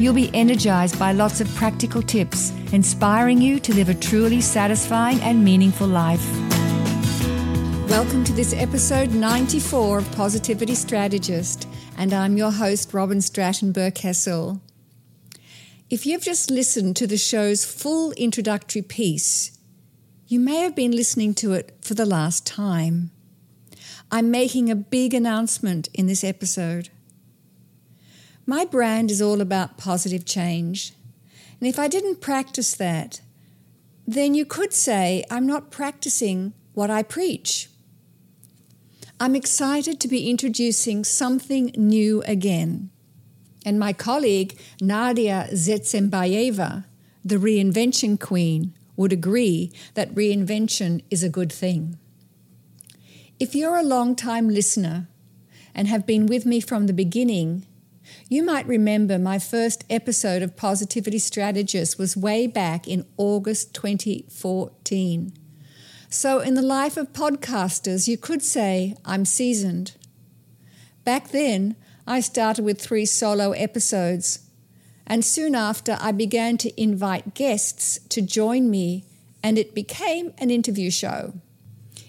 You'll be energized by lots of practical tips, inspiring you to live a truly satisfying and meaningful life. Welcome to this episode 94 of Positivity Strategist, and I'm your host, Robyn Stratton-Berkessel. If you've just listened to the show's full introductory piece, you may have been listening to it for the last time. I'm making a big announcement in this episode. My brand is all about positive change. And if I didn't practice that, then you could say I'm not practicing what I preach. I'm excited to be introducing something new again. And my colleague, Nadia Zetsembayeva, the reinvention queen, would agree that reinvention is a good thing. If you're a long time listener and have been with me from the beginning, you might remember my first episode of Positivity Strategist was way back in August 2014. So, in the life of podcasters, you could say I'm seasoned. Back then, I started with three solo episodes, and soon after, I began to invite guests to join me, and it became an interview show.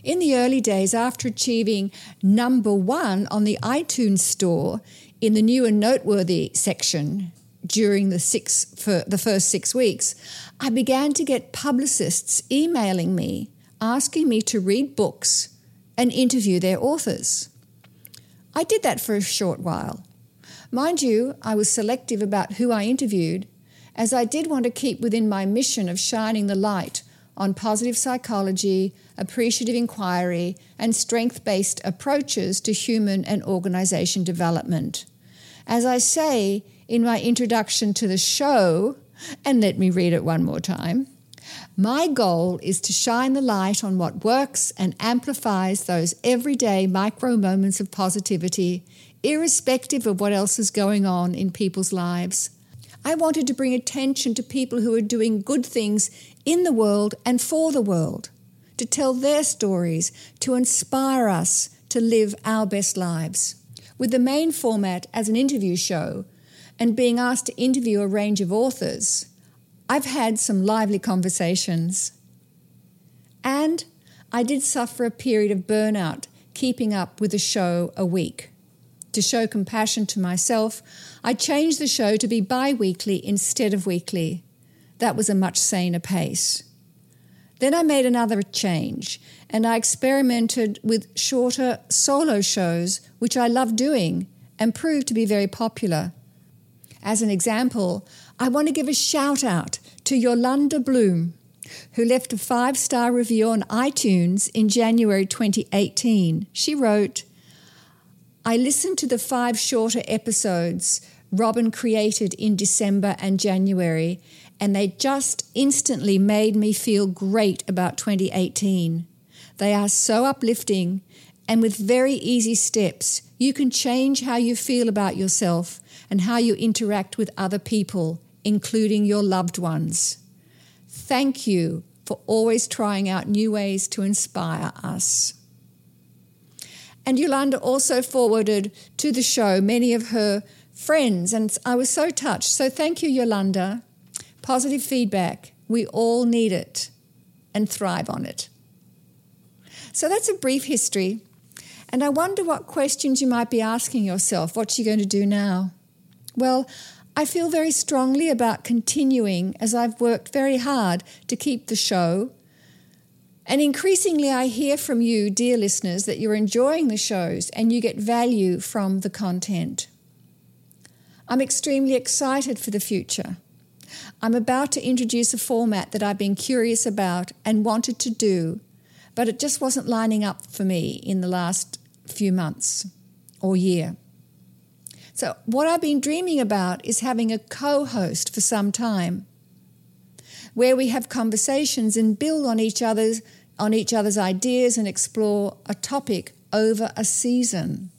In the early days, after achieving number one on the iTunes store in the new and noteworthy section during the six for the first six weeks, I began to get publicists emailing me asking me to read books and interview their authors. I did that for a short while. Mind you, I was selective about who I interviewed, as I did want to keep within my mission of shining the light on positive psychology, appreciative inquiry, and strength based approaches to human and organization development. As I say in my introduction to the show, and let me read it one more time. My goal is to shine the light on what works and amplifies those everyday micro moments of positivity, irrespective of what else is going on in people's lives. I wanted to bring attention to people who are doing good things in the world and for the world, to tell their stories, to inspire us to live our best lives with the main format as an interview show and being asked to interview a range of authors, I've had some lively conversations. And I did suffer a period of burnout keeping up with the show a week. To show compassion to myself, I changed the show to be bi weekly instead of weekly. That was a much saner pace. Then I made another change and I experimented with shorter solo shows, which I love doing and proved to be very popular. As an example, I want to give a shout out to Yolanda Bloom, who left a five star review on iTunes in January 2018. She wrote, I listened to the five shorter episodes Robyn created in December and January, and they just instantly made me feel great about 2018. They are so uplifting, and with very easy steps, you can change how you feel about yourself and how you interact with other people, including your loved ones. Thank you for always trying out new ways to inspire us. And Yolanda also forwarded to the show many of her friends, and I was so touched. So thank you, Yolanda. Positive feedback. We all need it and thrive on it. So that's a brief history. And I wonder what questions you might be asking yourself. What's you going to do now? Well, I feel very strongly about continuing as I've worked very hard to keep the show. And increasingly, I hear from you, dear listeners, that you're enjoying the shows and you get value from the content. I'm extremely excited for the future. I'm about to introduce a format that I've been curious about and wanted to do, but it just wasn't lining up for me in the last few months or year. So, what I've been dreaming about is having a co host for some time where we have conversations and build on each other's on each other's ideas and explore a topic over a season.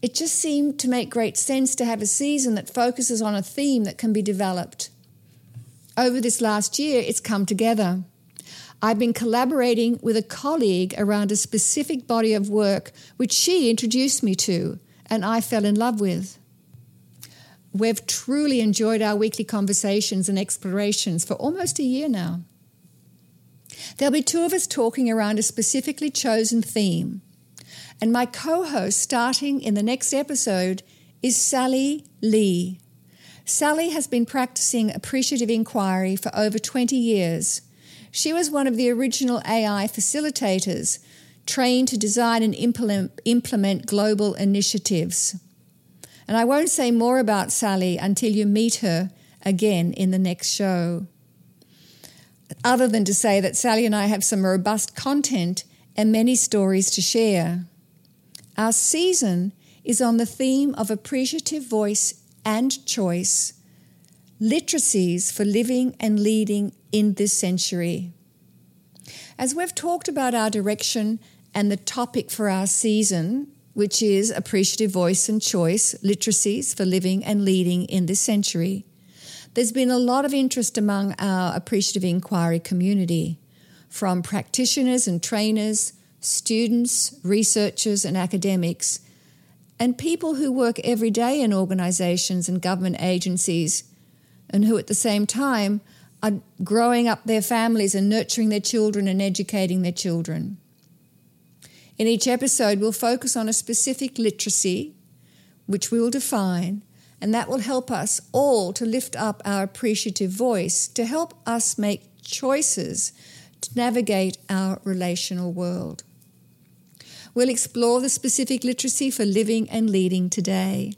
It just seemed to make great sense to have a season that focuses on a theme that can be developed. Over this last year, it's come together. I've been collaborating with a colleague around a specific body of work which she introduced me to and I fell in love with. We've truly enjoyed our weekly conversations and explorations for almost a year now. There'll be two of us talking around a specifically chosen theme. And my co host, starting in the next episode, is Sally Lee. Sally has been practicing appreciative inquiry for over 20 years. She was one of the original AI facilitators, trained to design and implement, implement global initiatives. And I won't say more about Sally until you meet her again in the next show other than to say that Sally and I have some robust content and many stories to share. Our season is on the theme of appreciative voice and choice, literacies for living and leading in this century. As we've talked about our direction and the topic for our season, which is appreciative voice and choice, literacies for living and leading in this century, there's been a lot of interest among our appreciative inquiry community from practitioners and trainers, students, researchers, and academics, and people who work every day in organizations and government agencies, and who at the same time are growing up their families and nurturing their children and educating their children. In each episode, we'll focus on a specific literacy, which we will define, and that will help us all to lift up our appreciative voice to help us make choices to navigate our relational world. We'll explore the specific literacy for living and leading today.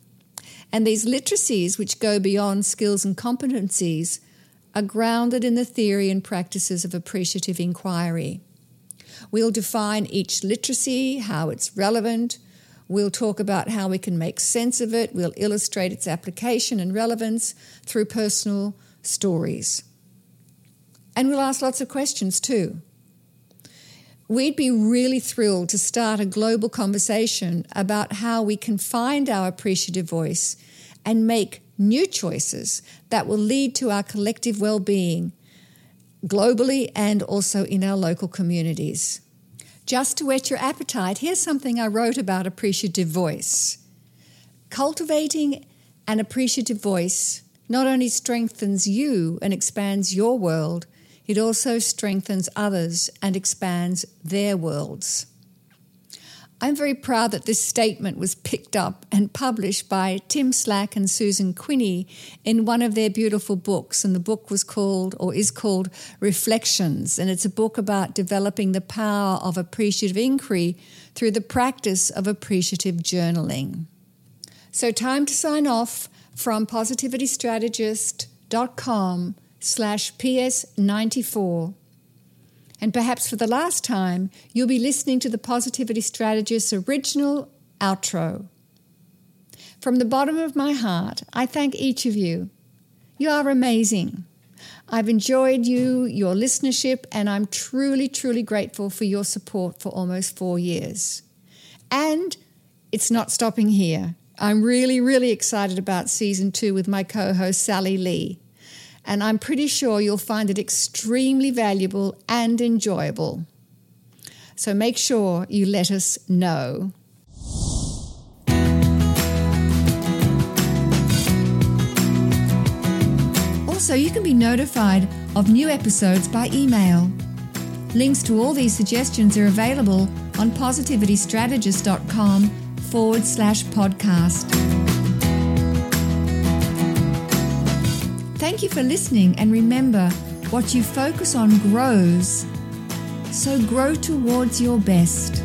And these literacies, which go beyond skills and competencies, are grounded in the theory and practices of appreciative inquiry. We'll define each literacy, how it's relevant, We'll talk about how we can make sense of it. We'll illustrate its application and relevance through personal stories. And we'll ask lots of questions too. We'd be really thrilled to start a global conversation about how we can find our appreciative voice and make new choices that will lead to our collective well being globally and also in our local communities. Just to whet your appetite, here's something I wrote about appreciative voice. Cultivating an appreciative voice not only strengthens you and expands your world, it also strengthens others and expands their worlds. I'm very proud that this statement was picked up and published by Tim Slack and Susan Quinney in one of their beautiful books. And the book was called, or is called, Reflections. And it's a book about developing the power of appreciative inquiry through the practice of appreciative journaling. So, time to sign off from positivitystrategist.com slash PS94. And perhaps for the last time, you'll be listening to the Positivity Strategist's original outro. From the bottom of my heart, I thank each of you. You are amazing. I've enjoyed you, your listenership, and I'm truly, truly grateful for your support for almost four years. And it's not stopping here. I'm really, really excited about season two with my co host, Sally Lee and I'm pretty sure you'll find it extremely valuable and enjoyable. So make sure you let us know. Also, you can be notified of new episodes by email. Links to all these suggestions are available on positivitystrategist.com forward slash podcast. Thank you for listening, and remember what you focus on grows. So grow towards your best.